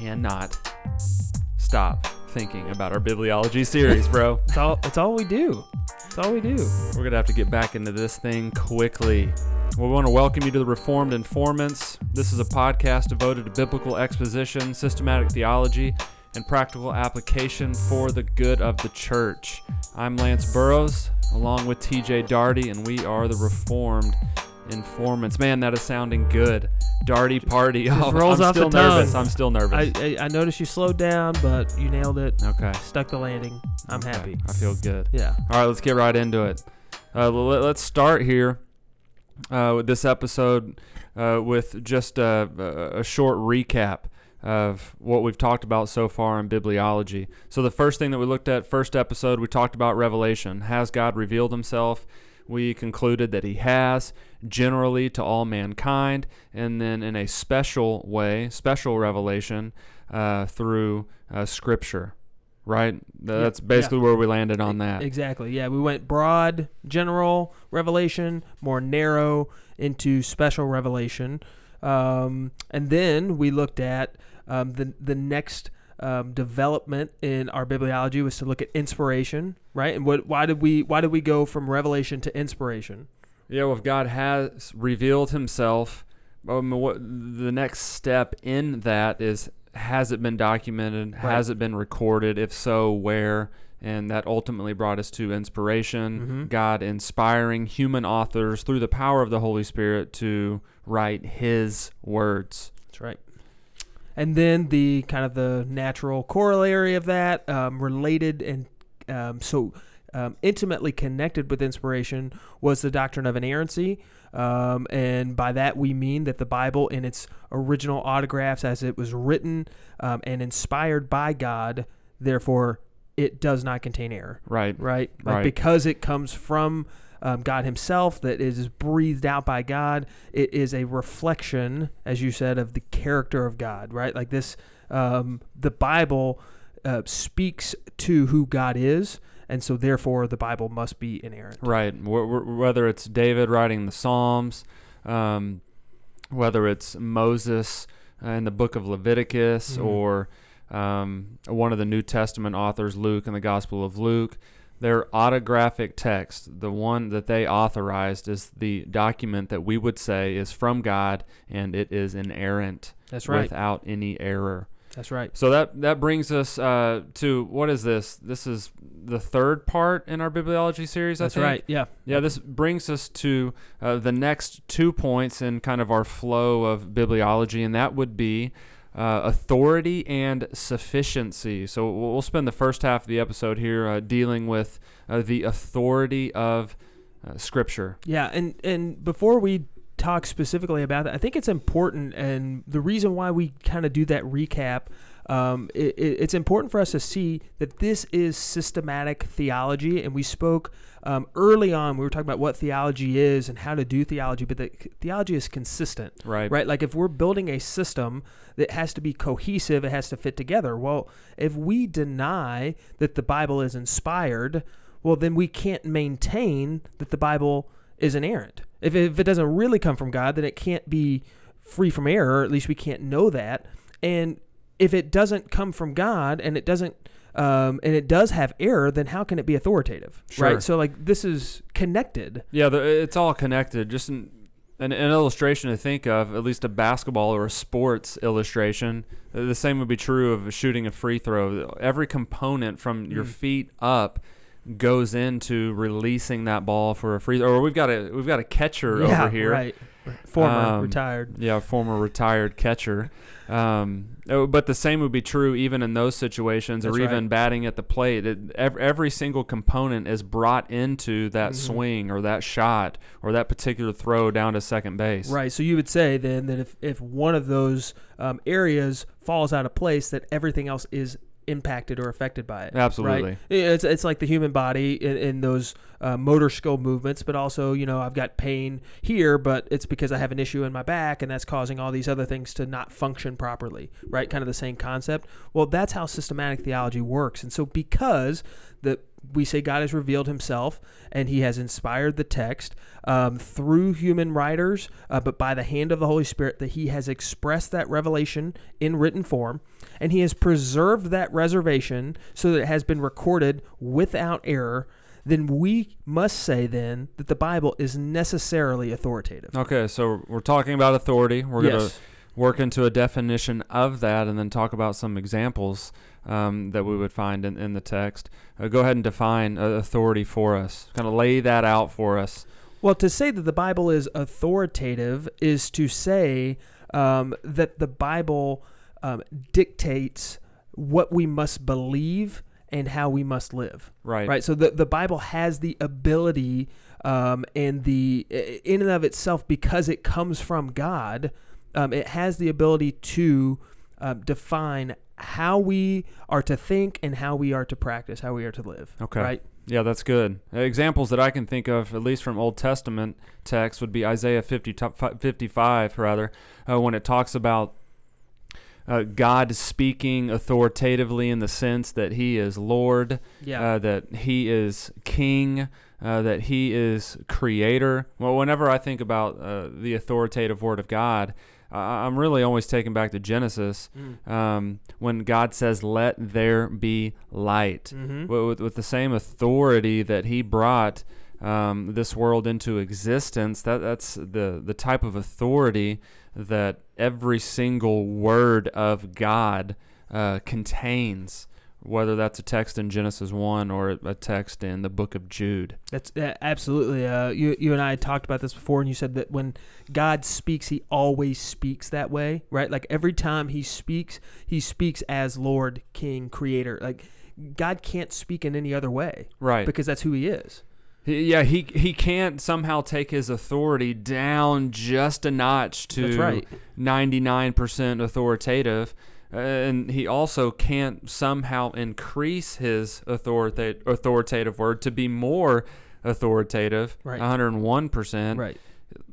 cannot stop thinking about our bibliology series, bro. It's all. It's all we do. It's all we do. We're gonna have to get back into this thing quickly. We want to welcome you to the Reformed Informants. This is a podcast devoted to biblical exposition, systematic theology, and practical application for the good of the church. I'm Lance Burrows, along with TJ Darty, and we are the Reformed Informants. Man, that is sounding good. Darty party. Oh, rolls I'm off the still nervous. I'm still nervous. I, I I noticed you slowed down, but you nailed it. okay. Stuck the landing. I'm Okay. happy. I feel good. Yeah. All right, let's get right into it. Uh, let, us start here uh, with this episode uh, with just a a short recap of what we've talked about so far in bibliology. So, the first thing that we looked at, first episode, we talked about revelation. Has God revealed himself? We concluded that he has, generally to all mankind, and then in a special way, special revelation uh, through uh, Scripture. Right? That's yeah. basically where we landed on that. Exactly. Yeah. We went broad, general revelation, more narrow into special revelation, um, and then we looked at um, the the next. Um, development in our bibliology was to look at inspiration, right? And what? Why did we? Why did we go from revelation to inspiration? Yeah, well, if God has revealed Himself, um, what the next step in that is: has it been documented? Has it been recorded? If so, where? And that ultimately brought us to inspiration. Mhm. God inspiring human authors through the power of the Holy Spirit to write His words. And then the kind of the natural corollary of that, um, related and um, so um, intimately connected with inspiration, was the doctrine of inerrancy. Um, and by that we mean that the Bible, in its original autographs as it was written um, and inspired by God, therefore it does not contain error Right. right? Like Right. because it comes from um, God Himself, that is breathed out by God. It is a reflection, as you said, of the character of God, right? Like this, um, the Bible uh, speaks to who God is, and so therefore the Bible must be inerrant. Right. Wh- Whether it's David writing the Psalms, um, whether it's Moses uh, in the book of Leviticus, Mhm. or um, one of the New Testament authors, Luke, in the Gospel of Luke, their autographic text, the one that they authorized, is the document that we would say is from God and it is inerrant That's right. without any error. That's right. So that that brings us uh, to what is this? This is the third part in our bibliology series. I That's right. Yeah. Yeah, this brings us to uh, the next two points in kind of our flow of bibliology, and that would be uh, authority and sufficiency. So we'll spend the first half of the episode here uh, dealing with uh, the authority of uh, Scripture. Yeah, and and before we talk specifically about that, I think it's important, and the reason why we kind of do that recap, um, it- it's important for us to see that this is systematic theology, and we spoke um, early on. We were talking about what theology is and how to do theology, but that theology is consistent Right. right? Like if we're building a system that has to be cohesive, it has to fit together. Well, if we deny that the Bible is inspired, well, then we can't maintain that the Bible is inerrant. If, if it doesn't really come from God, then it can't be free from error. At least we can't know that. And if it doesn't come from God and it doesn't um, and it does have error, then how can it be authoritative? Sure. Right. So like this is connected. Yeah, the, it's all connected. Just an, an, an illustration to think of, at least a basketball or a sports illustration. uh, The same would be true of shooting a free throw. Every component from your Mm. feet up goes into releasing that ball for a free. Or we've got a we've got a catcher yeah, over here. Right. Former Um, retired. Yeah, former retired catcher. Um, oh, but the same would be true even in those situations, That's or even right. batting at the plate. It, every, every single component is brought into that Mhm. swing or that shot or that particular throw down to second base. Right. So you would say then that if, if one of those um, areas falls out of place, that everything else is impacted or affected by it. Absolutely. Right? It's, it's like the human body in, in those uh, motor skill movements, but also, you know, I've got pain here, but it's because I have an issue in my back and that's causing all these other things to not function properly, right? Kind of the same concept. Well, that's how systematic theology works. And so because the we say God has revealed Himself, and He has inspired the text um, through human writers, uh, but by the hand of the Holy Spirit, that He has expressed that revelation in written form, and He has preserved that reservation so that it has been recorded without error. Then we must say then that the Bible is necessarily authoritative. Okay, so we're talking about authority. We're going to work into a definition of that and then talk about some examples um, that we would find in, in the text. Uh, go ahead and define uh, authority for us. Kind of lay that out for us. Well, to say that the Bible is authoritative is to say um, that the Bible um, dictates what we must believe and how we must live. Right. Right. So the the Bible has the ability um, and the in and of itself because it comes from God, um, it has the ability to um, define how we are to think and how we are to practice, how we are to live. Okay. Right. Yeah, that's good. Uh, examples that I can think of, at least from Old Testament texts, would be Isaiah 50, 55, rather, uh, when it talks about uh, God speaking authoritatively in the sense that He is Lord, Yeah. uh, that He is King, uh, that He is Creator. Well, whenever I think about uh, the authoritative Word of God, I I'm really always taken back to Genesis Mm. um, when God says, "Let there be light." Mm-hmm. with, with, with the same authority that he brought um, this world into existence. That that's the the type of authority that every single word of God uh, contains. Whether that's a text in Genesis one or a text in the book of Jude. That's uh, absolutely. Uh, you you and I had talked about this before, and you said that when God speaks, He always speaks that way, right? Like every time He speaks, He speaks as Lord, King, Creator. Like God can't speak in any other way Right. because that's who He is. He- yeah. He he can't somehow take his authority down just a notch to 99% authoritative. Uh, and he also can't somehow increase his authorita- authoritative word to be more authoritative, Right. 101%. Right.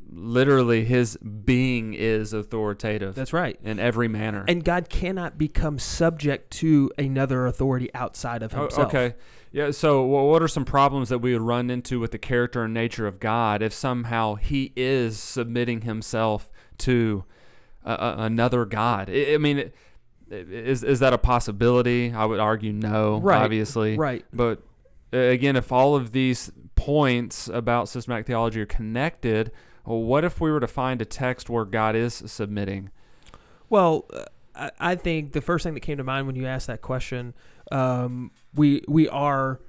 Literally, his being is authoritative That's right. in every manner. And God cannot become subject to another authority outside of Oh, Himself. okay. Yeah. So, what are some problems that we would run into with the character and nature of God if somehow He is submitting Himself to a, another God? I, I mean, is is that a possibility? I would argue no. Right, Obviously. Right. But again, if all of these points about systematic theology are connected, well, what if we were to find a text where God is submitting? Well, uh, I, I think the first thing that came to mind when you asked that question, um, we we are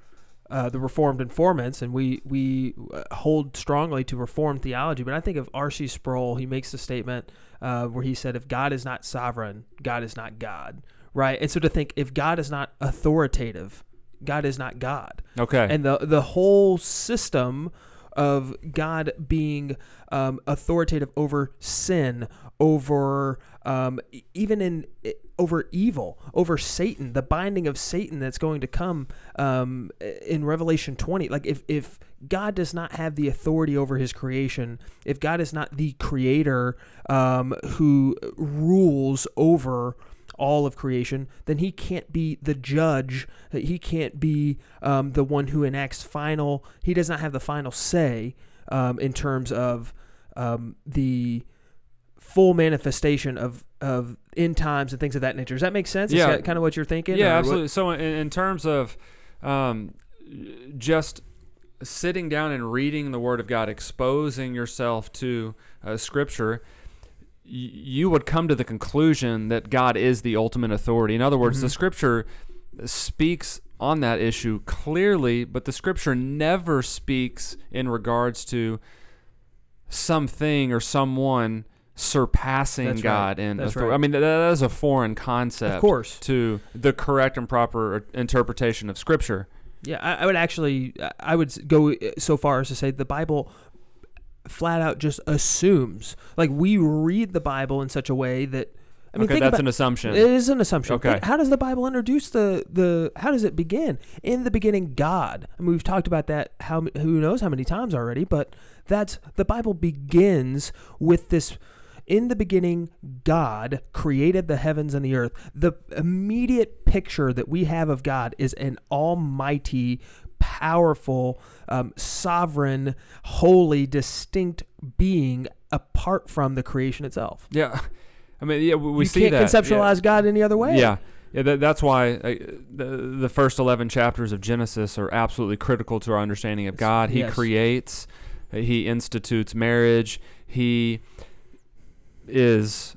uh, the Reformed informants, and we we uh, hold strongly to Reformed theology. But I think of R.C. Sproul. He makes a statement uh, where he said, "If God is not sovereign, God is not God." Right, and so to think if God is not authoritative, God is not God Okay. and the the whole system of God being um, authoritative over sin, over um, even in over evil, over Satan, the binding of Satan that's going to come um, in Revelation twenty. Like if if God does not have the authority over His creation, if God is not the Creator um, who rules over all of creation, then he can't be the judge. He can't be um, the one who enacts final. He does not have the final say um, in terms of um, the full manifestation of of end times and things of that nature. Does that make sense? Yeah. Is that kind of what you're thinking? Yeah, or what- absolutely. So, in, in terms of um, just sitting down and reading the Word of God, exposing yourself to uh, Scripture, y- you would come to the conclusion that God is the ultimate authority. In other words, the Mhm. Scripture speaks on that issue clearly, but the Scripture never speaks in regards to something or someone surpassing right. God in That's authority. right. I mean, that, that is a foreign concept of course. to the correct and proper interpretation of Scripture. Yeah, I, I would actually, I would go uh, so far as to say the Bible flat out just assumes, like we read the Bible in such a way that, I mean, okay, that's about, an assumption. It is an assumption. Okay. How does the Bible introduce the the? How does it begin? In the beginning, God. I mean, we've talked about that. How who knows how many times already? But that's the Bible begins with this. In the beginning, God created the heavens and the earth. The immediate picture that we have of God is an almighty, powerful, um, sovereign, holy, distinct being apart from the creation itself. Yeah, I mean, yeah, we, we you see can't that. conceptualize God any other way. Yeah. Yeah, that, that's why uh, the, the first 11 chapters of Genesis are absolutely critical to our understanding of God. He yes. creates, He institutes marriage, He is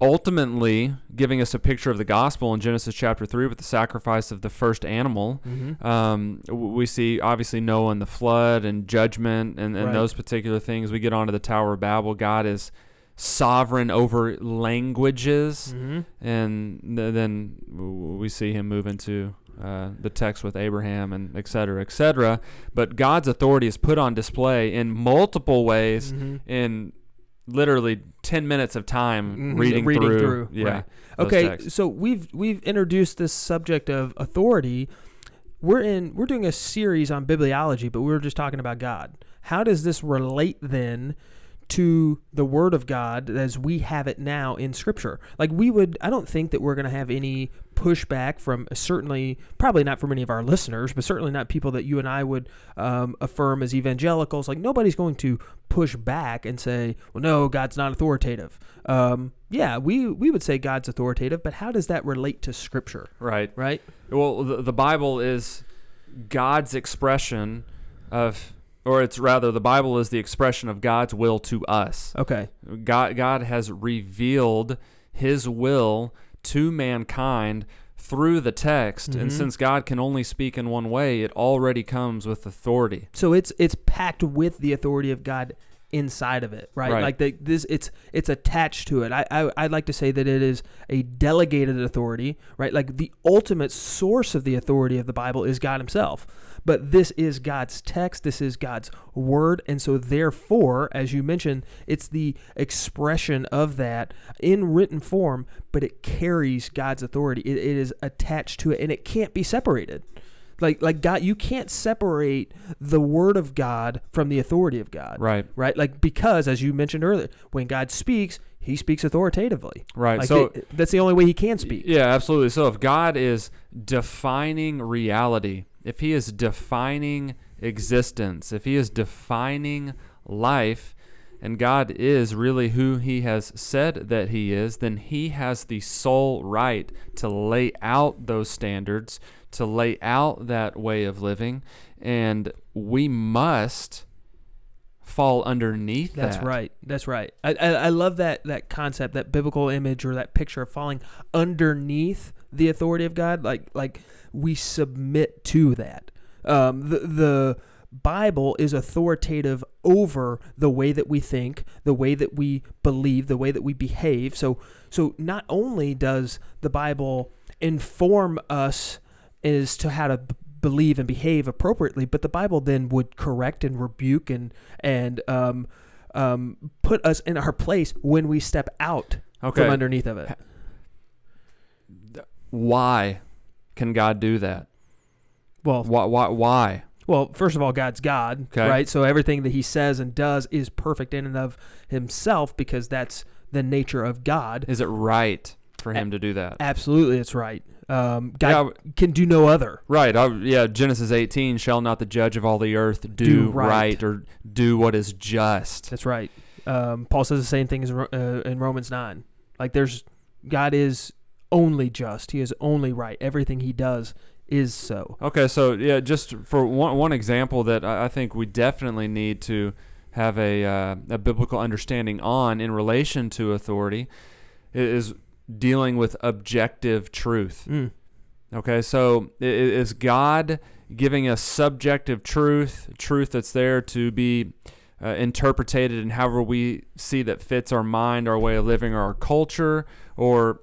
ultimately giving us a picture of the gospel in Genesis chapter 3 with the sacrifice of the first animal. Mm-hmm. Um, we see obviously Noah and the flood and judgment and, and Right. those particular things. We get onto the Tower of Babel. God is sovereign over languages Mm-hmm. and th- then we see him move into uh, the text with Abraham and et cetera, et cetera. But God's authority is put on display in multiple ways Mm-hmm. in literally 10 minutes of time Mhm, reading, reading through. through, Yeah. right. Okay, texts. so we've we've introduced this subject of authority. We're in we're doing a series on bibliology, but we were just talking about God. How does this relate then to the word of God as we have it now in scripture? Like we would I don't think that we're going to have any pushback from certainly probably not from any of our listeners, but certainly not people that you and I would um, affirm as evangelicals. Like nobody's going to push back and say, "Well, no, God's not authoritative." Um, yeah, we we would say God's authoritative, but how does that relate to Scripture? Right. Right? Well, the, the Bible is God's expression of, or it's rather, the Bible is the expression of God's will to us. Okay. God, God has revealed His will to mankind through the text, and Mhm. since God can only speak in one way, it already comes with authority. So it's it's packed with the authority of God inside of it, right? Right. Like the, this, it's it's attached to it. I, I I'd like to say that it is a delegated authority, right? Like the ultimate source of the authority of the Bible is God Himself. But this is God's text. This is God's word, and so therefore, as you mentioned, it's the expression of that in written form. But it carries God's authority. It, it is attached to it, and it can't be separated like like God you can't separate the word of God from the authority of God Right, right like because as you mentioned earlier when God speaks he speaks authoritatively right. like so, it- that's the only way he can speak yeah, absolutely. So, if God is defining reality, if He is defining existence, if He is defining life, and God is really who He has said that He is, then He has the sole right to lay out those standards, to lay out that way of living, and we must fall underneath that's that. right that's right I, I I love that that concept that biblical image or that picture of falling underneath the authority of God like like we submit to that um the the Bible is authoritative over the way that we think, the way that we believe, the way that we behave. So so not only does the Bible inform us as to how to b- believe and behave appropriately, but the Bible then would correct and rebuke and and um, um, put us in our place when we step out Okay. from underneath of it. Why can God do that? Well, Why? Why? Why? Well, first of all, God's God, Okay. right? So everything that He says and does is perfect in and of Himself because that's the nature of God. Is it right for Him to do that? Absolutely, it's right. Um, God Yeah, can do no other. Right. Uh, yeah. Genesis 18. Shall not the judge of all the earth do, Do right. right. or do what is just? That's right. Um, Paul says the same thing as uh, in Romans nine. Like there's God is only just. He is only right. Everything He does is so. Okay. So yeah, just for one one example that I, I think we definitely need to have a uh, a biblical understanding on in relation to authority is dealing with objective truth. Mm. Okay, so is God giving us subjective truth, truth that's there to be uh, interpreted in however we see that fits our mind, our way of living, or our culture? Or,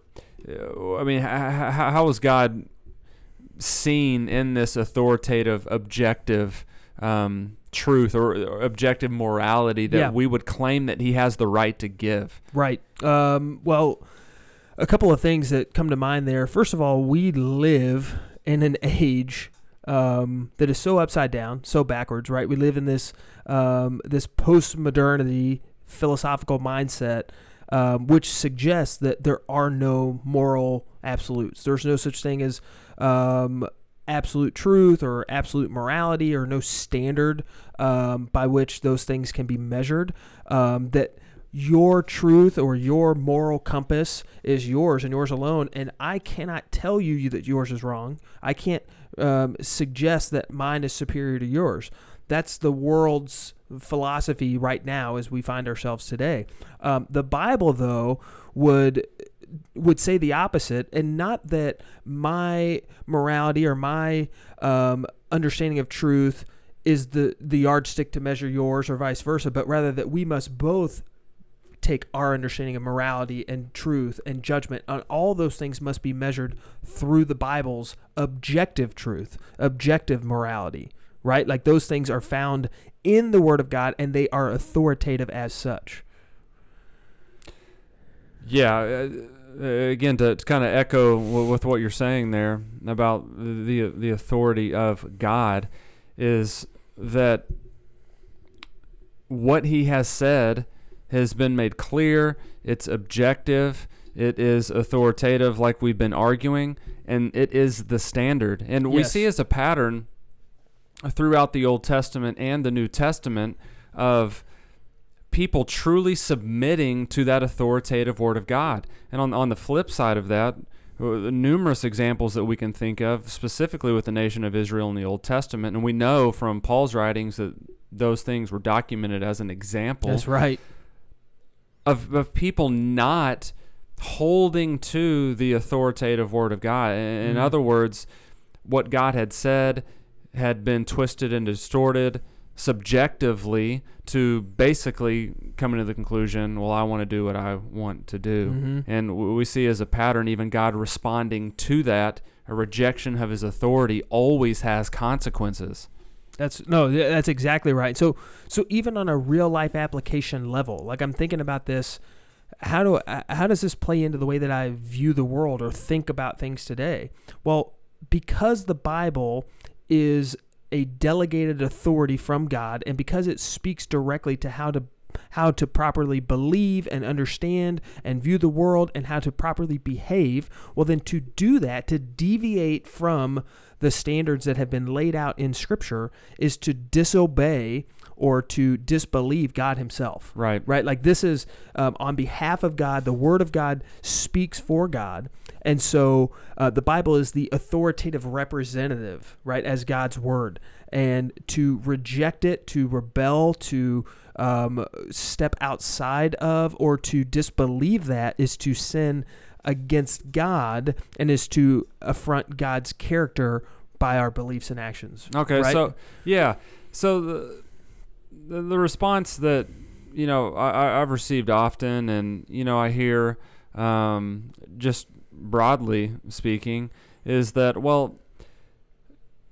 I mean, h- h- how is God seen in this authoritative, objective um, truth or, or objective morality that Yeah. we would claim that He has the right to give? Right. Um, well, a couple of things that come to mind there. First of all, we live in an age um, that is so upside down, so backwards. Right. We live in this um, this post modernity philosophical mindset, um, which suggests that there are no moral absolutes. There's no such thing as um, absolute truth or absolute morality or no standard um, by which those things can be measured. Um, that your truth or your moral compass is yours and yours alone. And I cannot tell you that yours is wrong. I can't um, suggest that mine is superior to yours. That's the world's philosophy right now as we find ourselves today. Um, the Bible, though, would would say the opposite, and not that my morality or my um, understanding of truth is the the yardstick to measure yours, or vice versa, but rather that we must both take our understanding of morality and truth and judgment on all those things must be measured through the Bible's objective truth, objective morality, right? Like those things are found in the Word of God and they are authoritative as such. Yeah. Uh, uh again, to, to kind of echo w- with what you're saying there about the the authority of God, is that what He has said has been made clear. It's objective. It is authoritative, like we've been arguing, and it is the standard. And we see as a pattern throughout the Old Testament and the New Testament of people truly submitting to that authoritative Word of God. And on, on the flip side of that, uh, numerous examples that we can think of, specifically with the nation of Israel in the Old Testament. And we know from Paul's writings that those things were documented as an example That's right. of, of people not holding to the authoritative word of God. In, Mhm. other words, what God had said had been twisted and distorted subjectively to basically coming to the conclusion, well, I want to do what I want to do. Mhm. And w- we see as a pattern, even God responding to that, a rejection of his authority always has consequences. That's no, that's exactly right. So, so even on a real life application level, like I'm thinking about this, how do uh, how does this play into the way that I view the world or think about things today? Well, because the Bible is a delegated authority from God, and because it speaks directly to how to how to properly believe and understand and view the world and how to properly behave, well, then to do that, to deviate from the standards that have been laid out in Scripture, is to disobey or to disbelieve God Himself. Right. Right? Like this is um, on behalf of God, the Word of God speaks for God. And so uh, the Bible is the authoritative representative, right, as God's Word. And to reject it, to rebel, to um, step outside of, or to disbelieve that is to sin against God and is to affront God's character by our beliefs and actions. Okay, right? so yeah, so the, the the response that you know I, I've received often, and you know I hear um, just broadly speaking, is that well,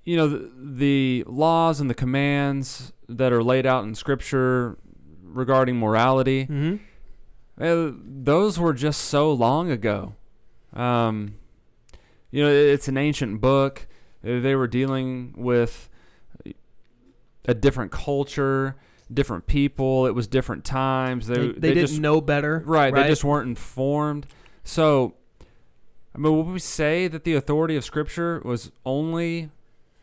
you know the, the laws and the commands that are laid out in Scripture regarding morality, Mhm. uh, those were just so long ago. Um, you know, it- it's an ancient book. Uh, They were dealing with a different culture, different people. It was different times. They They, they, didn't just, know better. right, They just weren't informed. So, I mean, would we say that the authority of Scripture was only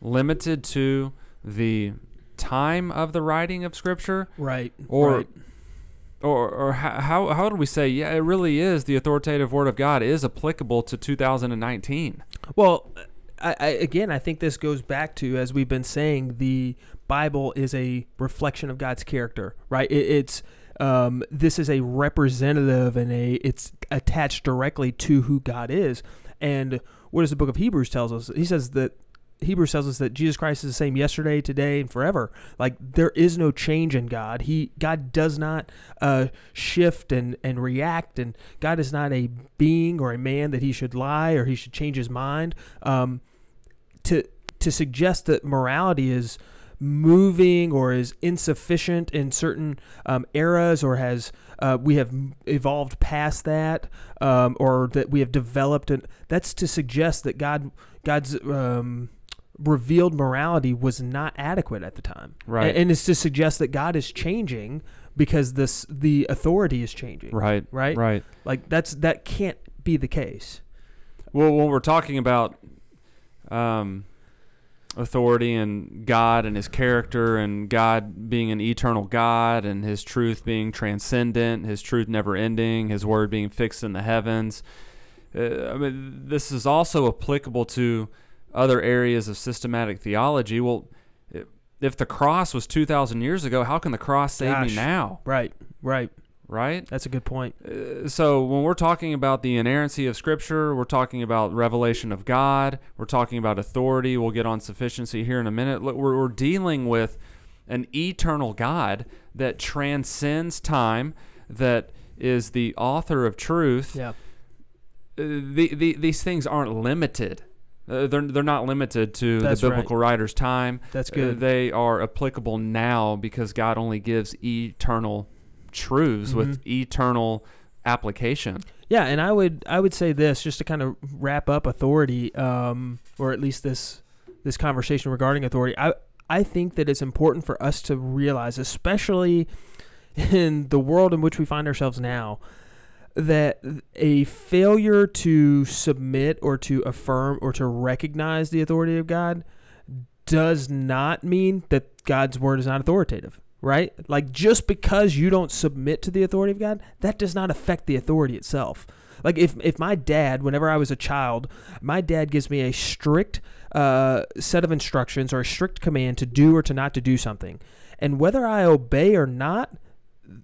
limited to the time of the writing of Scripture? Right. Or- right. or or how how how do we say yeah it really is the authoritative word of God is applicable to 2019 Well, I, I, again, I think this goes back to, as we've been saying, the Bible is a reflection of God's character, right? It, it's um, this is a representative and a it's attached directly to who God is. And what does the book of Hebrews tells us? He says that Hebrews tells us that Jesus Christ is the same yesterday, today, and forever. Like there is no change in God. He God does not uh, shift and and react, and God is not a being or a man that he should lie or he should change his mind. Um, to to suggest that morality is moving or is insufficient in certain um, eras or has uh, we have evolved past that um, or that we have developed and that's to suggest that God God's um, revealed morality was not adequate at the time. Right. and, and it's to suggest that God is changing because this the authority is changing. Right. Right? Right. Like that's that can't be the case. Well when we're talking about um authority and God and His character and God being an eternal God and His truth being transcendent, His truth never ending, His word being fixed in the heavens. Uh, I mean, this is also applicable to other areas of systematic theology. Well, if the cross was 2,000 years ago, how can the cross save Gosh. me now? Right. Right. Right? That's a good point. Uh, so when we're talking about the inerrancy of Scripture, we're talking about revelation of God, we're talking about authority. We'll get on sufficiency here in a minute. Look, We're, we're dealing with an eternal God that transcends time, that is the author of truth. Yeah. Uh, the, the, these things aren't limited. Uh, they're, they're not limited to That's the right. biblical writer's time. That's Uh, good. they are applicable now because God only gives eternal truths with Mhm. eternal application. Yeah, and I would I would say this just to kind of wrap up authority, um, or at least this this conversation regarding authority. I I think that it's important for us to realize, especially in the world in which we find ourselves now, that a failure to submit or to affirm or to recognize the authority of God does not mean that God's word is not authoritative, right? Like just because you don't submit to the authority of God, that does not affect the authority itself. Like if if my dad, whenever I was a child, my dad gives me a strict uh, set of instructions or a strict command to do or to not to do something, and whether I obey or not,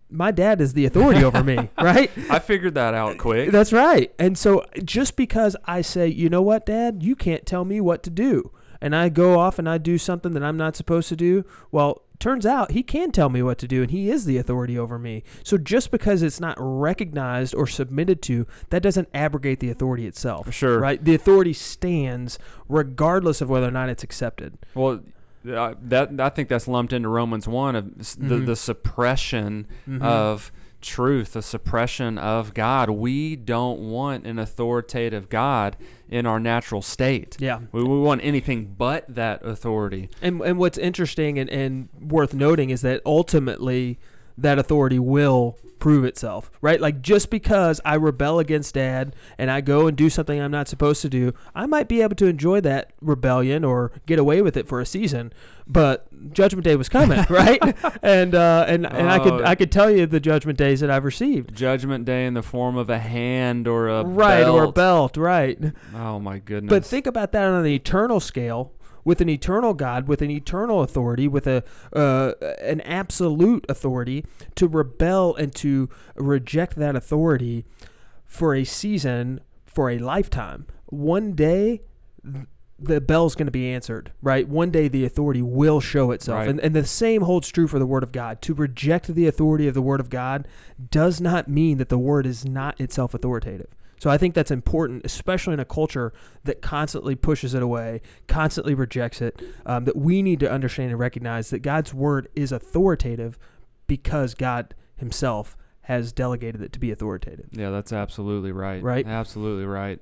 my dad is the authority over me, right? I figured that out quick. That's right. And so just because I say, you know what, Dad, you can't tell me what to do, and I go off and I do something that I'm not supposed to do, well, turns out he can tell me what to do, and he is the authority over me. So just because it's not recognized or submitted to, that doesn't abrogate the authority itself. Sure. Right? The authority stands regardless of whether or not it's accepted. Well, uh, that I think that's lumped into Romans one of s- the Mhm. the suppression Mhm. of truth, the suppression of God. We don't want an authoritative God in our natural state. Yeah. We, we want anything but that authority. And and what's interesting and, and worth noting is that ultimately that authority will prove itself, right? Like just because I rebel against dad and I go and do something I'm not supposed to do, I might be able to enjoy that rebellion or get away with it for a season, but judgment day was coming, right? And uh, and and I could Oh. I could tell you the judgment days that I've received. Judgment day in the form of a hand or a right or a belt. belt, right? Oh my goodness! But think about that on an eternal scale, with an eternal God, with an eternal authority, with a uh, an absolute authority to rebel and to reject that authority for a season, for a lifetime. One day. The bell's going to be answered, right? One day the authority will show itself. Right. And, and the same holds true for the Word of God. To reject the authority of the Word of God does not mean that the Word is not itself authoritative. So I think that's important, especially in a culture that constantly pushes it away, constantly rejects it. Um, that we need to understand and recognize that God's word is authoritative because God Himself has delegated it to be authoritative. yeah, that's absolutely right. Right. Absolutely right.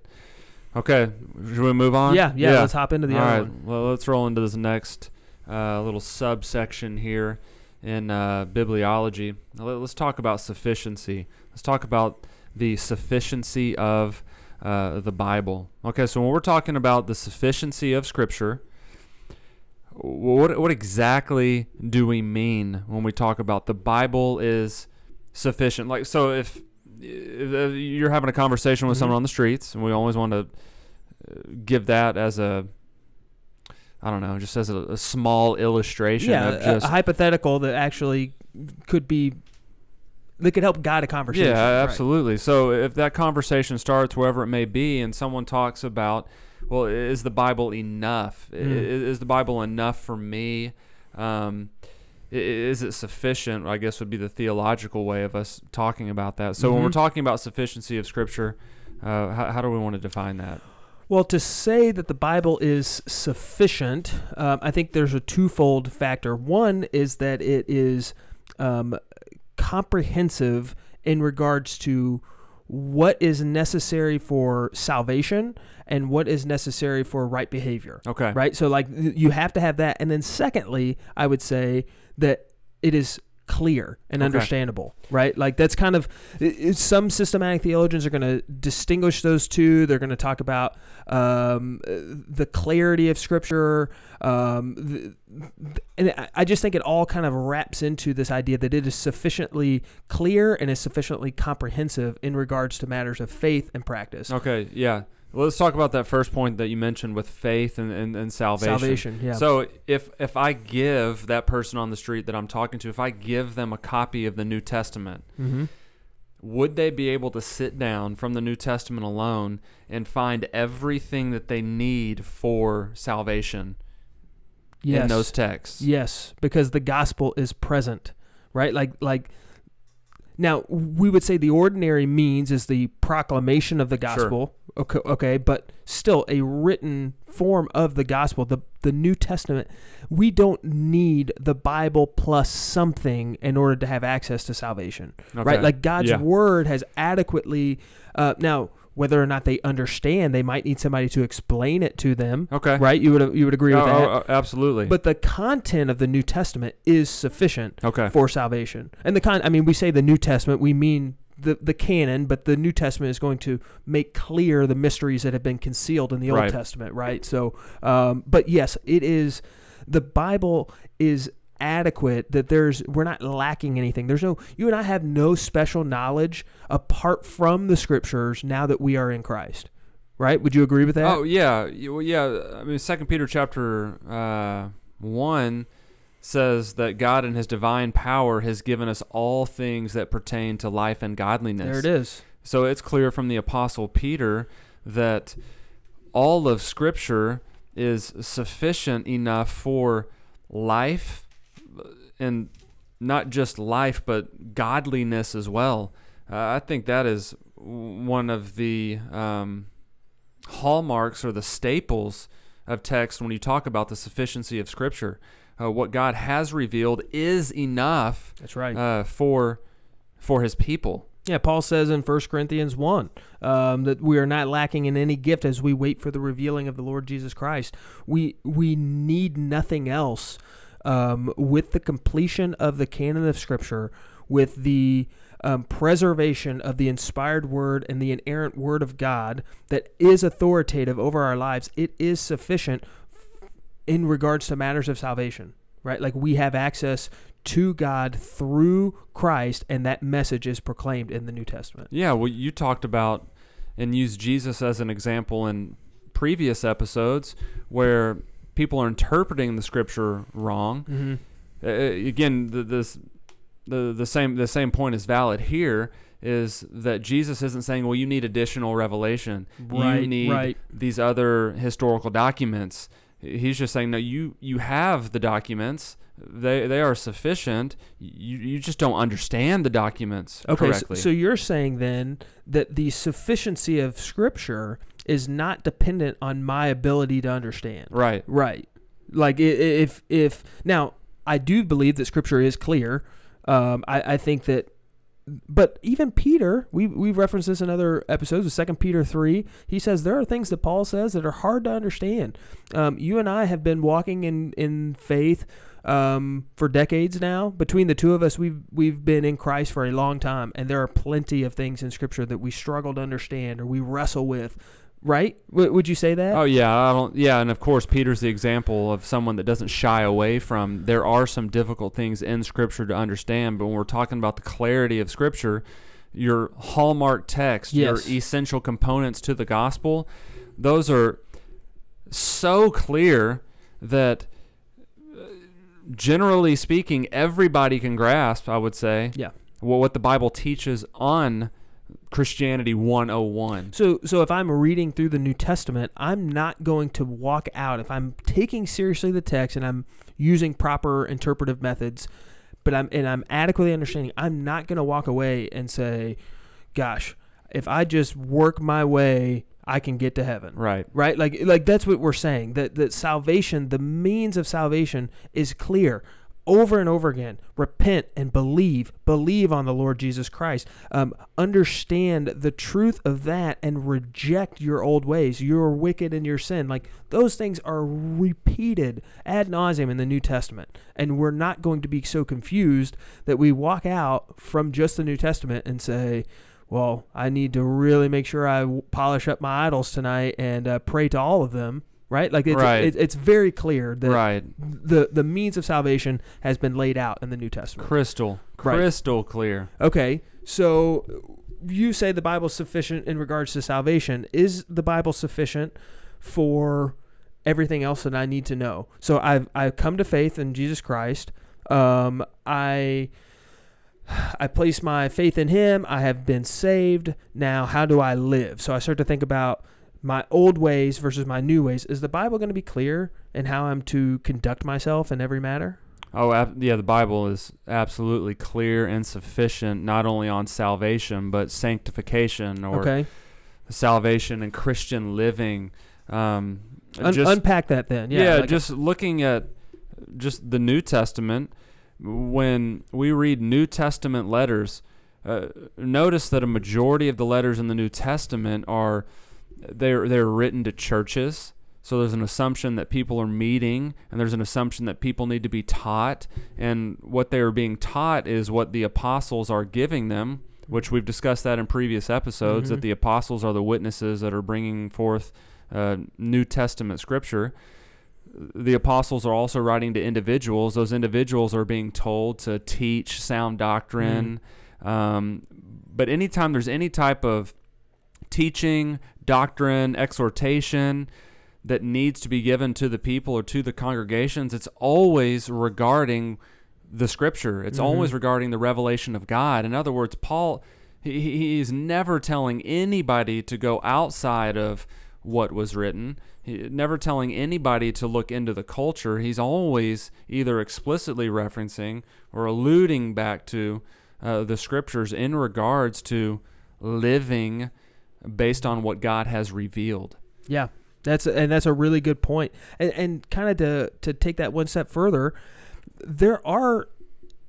Okay, should we move on? Yeah, yeah, Let's hop into the All other right. one. Well, let's roll into this next uh, little subsection here in uh, bibliology. Now, Let's talk about sufficiency. Let's talk about the sufficiency of uh, the Bible. Okay, so when we're talking about the sufficiency of Scripture, what what exactly do we mean when we talk about the Bible is sufficient? Like, so if, if you're having a conversation with Mhm. someone on the streets, and we always want to uh, give that as a I don't know, just as a, a small illustration Yeah, of just a hypothetical that actually could be that could help guide a conversation. Yeah, Right. absolutely. So if that conversation starts wherever it may be, and someone talks about, well, is the Bible enough? Mm. Is the Bible enough for me? Um, is it sufficient? I guess would be the theological way of us talking about that. So when we're Mhm. talking about sufficiency of Scripture, uh, how, how do we want to define that? Well, to say that the Bible is sufficient, um, I think there's a twofold factor. One is that it is um, comprehensive in regards to what is necessary for salvation and what is necessary for right behavior. Okay. Right? So, like, you have to have that. And then, secondly, I would say that it is clear and Okay. understandable, right? Like that's kind of some systematic theologians are going to distinguish those two. They're going to talk about um, uh, the clarity of Scripture, um, the, and I just think it all kind of wraps into this idea that it is sufficiently clear and is sufficiently comprehensive in regards to matters of faith and practice. Okay, yeah. Well, let's talk about that first point that you mentioned with faith and, and, and salvation. Salvation, yeah. So if if I give that person on the street that I'm talking to, if I give them a copy of the New Testament, mm-hmm. would they be able to sit down from the New Testament alone and find everything that they need for salvation yes. in those texts? Yes, because the gospel is present, right? Like like now we would say the ordinary means is the proclamation of the gospel. Okay, okay, but still a written form of the gospel, the the New Testament. We don't need the Bible plus something in order to have access to salvation, right? Like God's Yeah. word has adequately uh, now whether or not they understand, they might need somebody to explain it to them, Okay. right? You would you would agree with Oh, that? oh, oh, absolutely. But the content of the New Testament is sufficient okay. for salvation. And the con I mean we say the New Testament, we mean the the canon, but the New Testament is going to make clear the mysteries that have been concealed in the Old Right. Testament, right? So um but yes, it is the Bible is adequate that there's we're not lacking anything there's no you and i have no special knowledge apart from the scriptures now that we are in christ right would you agree with that Oh yeah, well, yeah. I mean, Second Peter chapter uh, one says that God in His divine power has given us all things that pertain to life and godliness. there it is So it's clear from the Apostle Peter that all of Scripture is sufficient enough for life, and not just life, but godliness as well. Uh, I think that is one of the um, hallmarks or the staples of text when you talk about the sufficiency of Scripture. Uh, what God has revealed is enough that's right uh, for for His people. Yeah, Paul says in 1 Corinthians 1 um, that we are not lacking in any gift as we wait for the revealing of the Lord Jesus Christ. We, we need nothing else um, with the completion of the canon of Scripture, with the um, preservation of the inspired word and the inerrant word of God that is authoritative over our lives. It is sufficient in regards to matters of salvation, right? Like we have access to God through Christ, and that message is proclaimed in the New Testament. Yeah, well, you talked about and used Jesus as an example in previous episodes where people are interpreting the scripture wrong. Mm-hmm. Uh, again, the, this the the same the same point is valid here is that Jesus isn't saying, well, you need additional revelation. you need right. these other historical documents. He's just saying, no, you you have the documents. They they are sufficient. You you just don't understand the documents Okay, so, correctly. so you're saying then that the sufficiency of Scripture is not dependent on my ability to understand. right. Right. Like if if now I do believe that Scripture is clear. Um, I, I think that, but even Peter, we we've referenced this in other episodes. With Second Peter three, he says there are things that Paul says that are hard to understand. Um, you and I have been walking in in faith. Um, for decades now, between the two of us, we've we've been in Christ for a long time, and there are plenty of things in Scripture that we struggle to understand or we wrestle with. Right? W- would you say that? Oh yeah, I don't. Yeah, and of course Peter's the example of someone that doesn't shy away from. There are some difficult things in Scripture to understand, but when we're talking about the clarity of Scripture, your hallmark text, Yes. your essential components to the gospel, those are so clear that, uh, generally speaking, everybody can grasp. I would say. Yeah. What what the Bible teaches on Christianity 101. So, so if I'm reading through the New Testament, I'm not going to walk out. If I'm taking seriously the text and I'm using proper interpretive methods, but I'm and I'm adequately understanding, I'm not going to walk away and say, "Gosh, if I just work my way, I can get to heaven." Right. Right? Like, like that's what we're saying. That that salvation, the means of salvation, is clear. Over and over again. Repent and believe. Believe on the Lord Jesus Christ. Um, understand the truth of that and reject your old ways. You're wicked in your sin. Like those things are repeated ad nauseum in the New Testament. And we're not going to be so confused that we walk out from just the New Testament and say, well, I need to really make sure i polish up my idols tonight and uh, pray to all of them right? Like it's, Right. it, it's very clear that right. the the means of salvation has been laid out in the New Testament. Crystal, Right. crystal clear. Okay, so you say the Bible's sufficient in regards to salvation. Is the Bible sufficient for everything else that I need to know? So I've I've come to faith in Jesus Christ. Um, I I place my faith in Him. I have been saved. Now, how do I live? So I start to think about my old ways versus my new ways. Is the Bible going to be clear in how I'm to conduct myself in every matter? Oh, yeah. The Bible is absolutely clear and sufficient, not only on salvation but sanctification or Okay, salvation and Christian living. Um, Un- just unpack that then. Yeah, yeah, like- just looking at just the New Testament. When we read New Testament letters, uh, notice that a majority of the letters in the New Testament are they're they're written to churches. So there's an assumption that people are meeting, and there's an assumption that people need to be taught. And what they are being taught is what the apostles are giving them, which we've discussed that in previous episodes. Mhm. That the apostles are the witnesses that are bringing forth uh, New Testament scripture. The apostles are also writing to individuals. Those individuals are being told to teach sound doctrine. Um, but anytime there's any type of teaching, doctrine, exhortation that needs to be given to the people or to the congregations, it's always regarding the scripture. It's Mhm. always regarding the revelation of God. In other words, Paul he, he is never telling anybody to go outside of what was written. He, never telling anybody to look into the culture. He's always either explicitly referencing or alluding back to uh, the scriptures in regards to living based on what God has revealed. Yeah, that's and that's a really good point. And, and kind of to to take that one step further, there are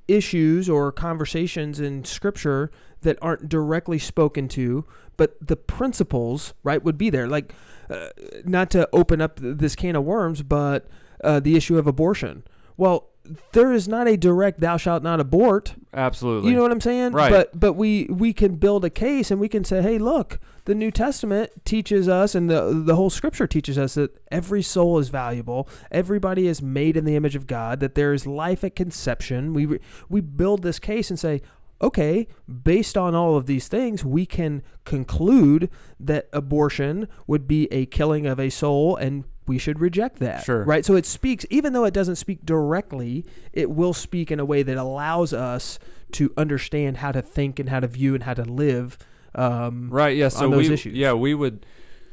issues or conversations in Scripture that aren't directly spoken to, but the principles right would be there. Like, uh, not to open up this can of worms, but uh, the issue of abortion. Well, there is not a direct "thou shalt not abort." Absolutely. You know what I'm saying? Right. But but we we can build a case and we can say, hey, look, the New Testament teaches us, and the the whole Scripture teaches us that every soul is valuable. Everybody is made in the image of God. That there is life at conception. We we build this case and say. Okay, based on all of these things, we can conclude that abortion would be a killing of a soul and we should reject that. Sure. Right? So it speaks, even though it doesn't speak directly, it will speak in a way that allows us to understand how to think and how to view and how to live. Um, Right. Yeah. So on those we, issues. yeah, we would,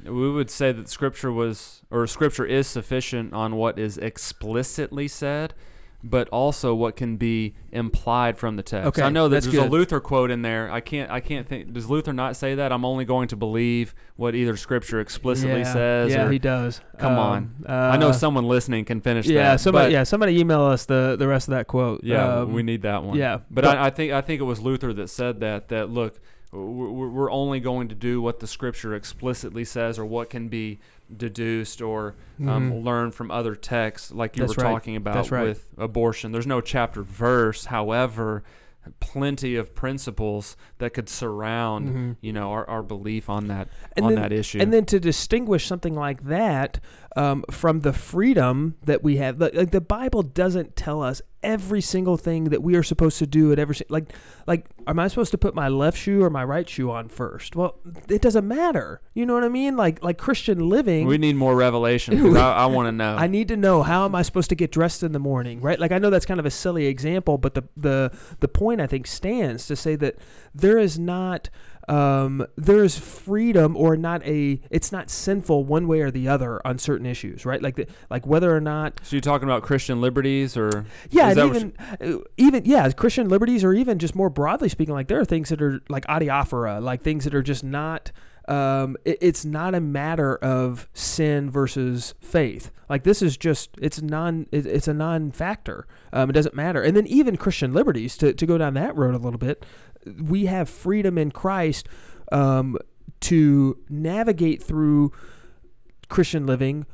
we would say that Scripture was, or Scripture is sufficient on what is explicitly said, but also what can be implied from the text. Okay, I know that there's a. Luther quote in there. I can't, I can't think. Does Luther not say that? I'm only going to believe what either Scripture explicitly yeah, says. Yeah, or, he does. Come Um, on. Uh, I know someone listening can finish Yeah, that. somebody. yeah, somebody email us the the rest of that quote. Yeah, Um, we need that one. yeah, but, but- I, I think I think it was Luther that said that. That look, we're, we're only going to do what the Scripture explicitly says, or what can be deduced or um, Mhm. learned from other texts, like you That's were right. talking about right. with abortion. There's no chapter verse, however, plenty of principles that could surround Mhm. you know our, our belief on that And on then- that issue. And then to distinguish something like that um, from the freedom that we have, like, like the Bible doesn't tell us every single thing that we are supposed to do at every like like am I supposed to put my left shoe or my right shoe on first? Well, it doesn't matter. You know what I mean? Like like Christian living. we need more revelation. I, I want to know. I need to know how am I supposed to get dressed in the morning, right? Like I know that's kind of a silly example, but the the the point I think stands to say that there is not um, there is freedom or not a it's not sinful one way or the other on certain issues, right? Like the, like whether or not so you're talking about Christian liberties, or yeah, Is and that even uh, even yeah, Christian liberties or even just more broadly speaking, like there are things that are like adiaphora, like things that are just not um, it, it's not a matter of sin versus faith. Like this is just it's non it, it's a non-factor. Um, it doesn't matter. And then even Christian liberties to to go down that road a little bit, we have freedom in Christ um, to navigate through Christian living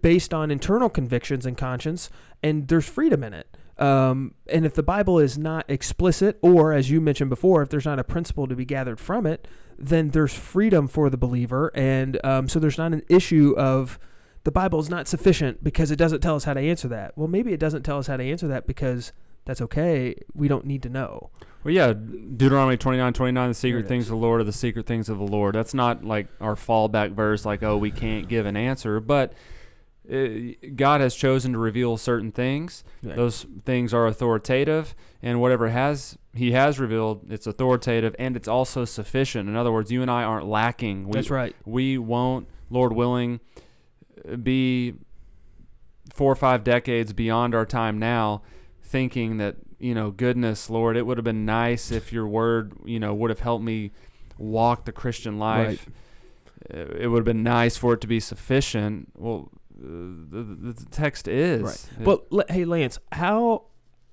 based on internal convictions and conscience, and there's freedom in it. Um, and if the Bible is not explicit, or as you mentioned before, if there's not a principle to be gathered from it, then there's freedom for the believer. And um, so there's not an issue of the Bible is not sufficient because it doesn't tell us how to answer that. Well, maybe it doesn't tell us how to answer that because that's okay. We don't need to know. Well, yeah, Deuteronomy 29, 29, the secret things of the Lord are the secret things of the Lord. That's not like our fallback verse, like, oh, we can't give an answer. But God has chosen to reveal certain things. Right. Those things are authoritative, and whatever has He has revealed, it's authoritative and it's also sufficient. In other words, you and I aren't lacking. We, That's right. we won't, Lord willing, uh, be four or five decades beyond our time now, thinking that you know, goodness, Lord, it would have been nice if Your Word, you know, would have helped me walk the Christian life. Uh, It would have been nice for it to be sufficient. Well, uh, the, the text is. Right. It- Well, le- hey Lance, how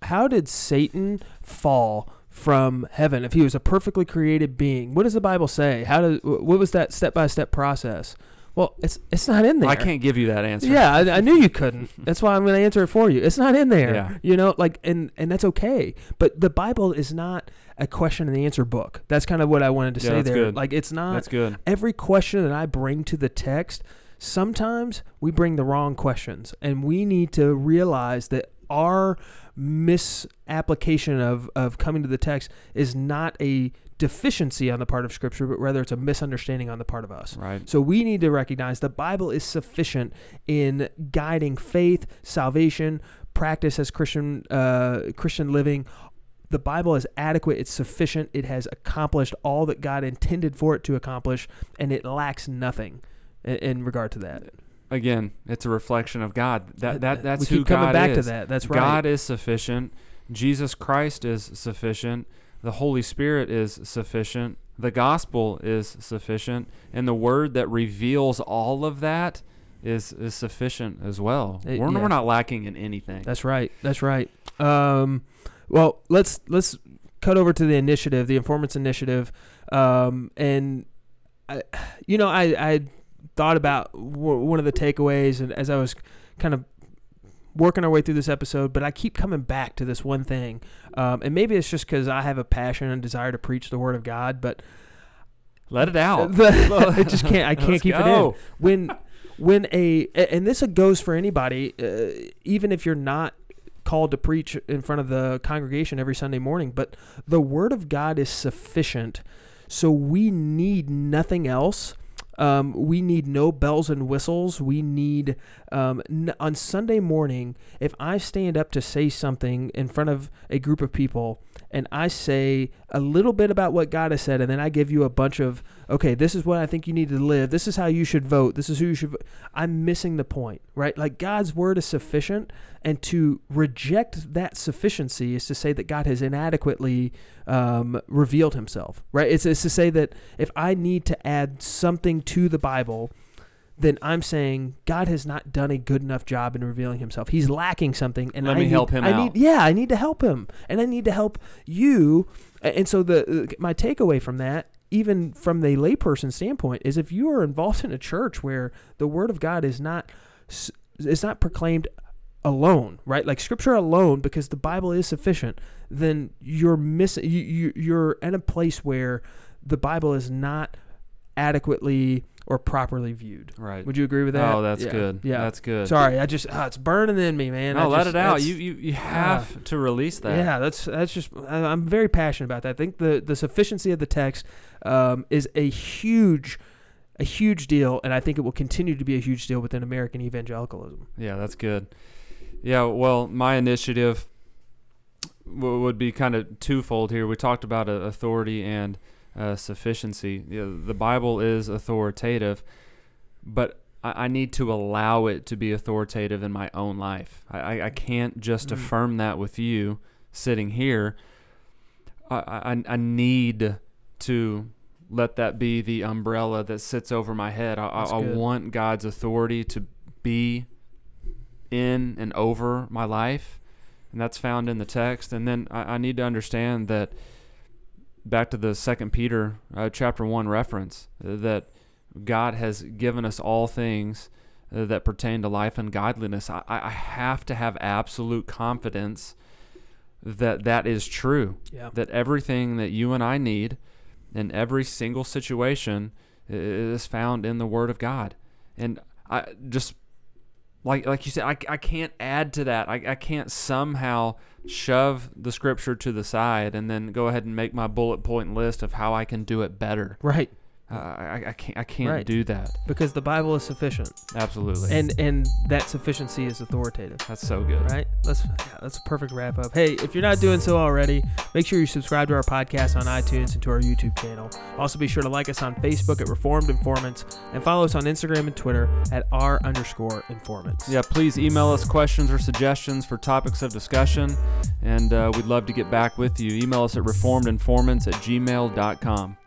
how did Satan fall from heaven if he was a perfectly created being? What does the Bible say? How wh- what was that step by step process? Well, it's it's not in there. I can't give you that answer. Yeah, I, I knew you couldn't. That's why I'm going to answer it for you. It's not in there. Yeah. You know, like and and that's okay. But the Bible is not a question and answer book. That's kind of what I wanted to Yeah, say there. good. Like it's not That's good. every question that I bring to the text, sometimes we bring the wrong questions. And we need to realize that our misapplication of, of coming to the text is not a deficiency on the part of Scripture, but rather it's a misunderstanding on the part of us. Right. So we need to recognize the Bible is sufficient in guiding faith, salvation, practice as Christian uh, Christian living. The Bible is adequate. It's sufficient. It has accomplished all that God intended for it to accomplish, and it lacks nothing in, in regard to that. Again, it's a reflection of God. That that that's we who keep coming God back is. to that. That's right. God is sufficient. Jesus Christ is sufficient. The Holy Spirit is sufficient. The gospel is sufficient, and the word that reveals all of that is is sufficient as well. Uh, we're, yeah. we're not lacking in anything. That's right. That's right. Um, well, let's let's cut over to the initiative, the informants initiative, um, and I, you know, I I thought about w- one of the takeaways, and as I was kind of working our way through this episode, but I keep coming back to this one thing, um, and maybe it's just because I have a passion and desire to preach the word of God, but Let it out. the, I just can't. I can't Let's keep it in when when a a- and this goes for anybody, uh, even if you're not called to preach in front of the congregation every Sunday morning, but the Word of God is sufficient. So we need nothing else. Um, we need no bells and whistles. We need um, n- on Sunday morning. If I stand up to say something in front of a group of people, and I say a little bit about what God has said, and then I give you a bunch of, okay, this is what I think you need to live. This is how you should vote. This is who you should. Vote. I'm missing the point, right? Like God's word is sufficient, and to reject that sufficiency is to say that God has inadequately um, revealed Himself, right? It's, it's to say that if I need to add something to the Bible, then I'm saying God has not done a good enough job in revealing Himself. He's lacking something, and Let I me need, help him I out. need, yeah, I need to help him, and I need to help you. And so the my takeaway from that, even from the layperson standpoint, is if you are involved in a church where the Word of God is not is not proclaimed alone, right? Like Scripture alone, because the Bible is sufficient. Then you're missing. You, you you're in a place where the Bible is not adequately or properly viewed. Right. Would you agree with that? Oh, that's Yeah. good. Yeah. That's good. Sorry, I just ah, it's burning in me, man. No, I let just- it out. You you, you have to release that. yeah, that's that's just I'm very passionate about that. I think the the sufficiency of the text um, is a huge a huge deal, and I think it will continue to be a huge deal within American evangelicalism. Yeah, that's good. Yeah, well, my initiative w- would be kind of twofold here. We talked about uh, authority and uh, sufficiency. You know, the Bible is authoritative, but I, I need to allow it to be authoritative in my own life. I, I, I can't just Mm. affirm that with you sitting here. I, I, I need to let that be the umbrella that sits over my head. I, I, I want God's authority to be in and over my life, and that's found in the text. And then I, I need to understand that back to the Second Peter uh, chapter one reference uh, that God has given us all things uh, that pertain to life and godliness. I, I I have to have absolute confidence that that is true Yeah. that everything that you and I need in every single situation is found in the Word of God. And I just like like you said, I, I can't add to that. I, I can't somehow shove the Scripture to the side and then go ahead and make my bullet point list of how I can do it better. Right. Uh, I, I can't I can't Right. do that. Because the Bible is sufficient, Absolutely. and and that sufficiency is authoritative. that's so good. Right? That's yeah, that's a perfect wrap up. Hey, if you're not doing so already, make sure you subscribe to our podcast on iTunes and to our YouTube channel. Also, be sure to like us on Facebook at Reformed Informants and follow us on Instagram and Twitter at r underscore informants. Yeah, please email us questions or suggestions for topics of discussion, and uh, we'd love to get back with you. Email us at reformedinformants at gmail.com.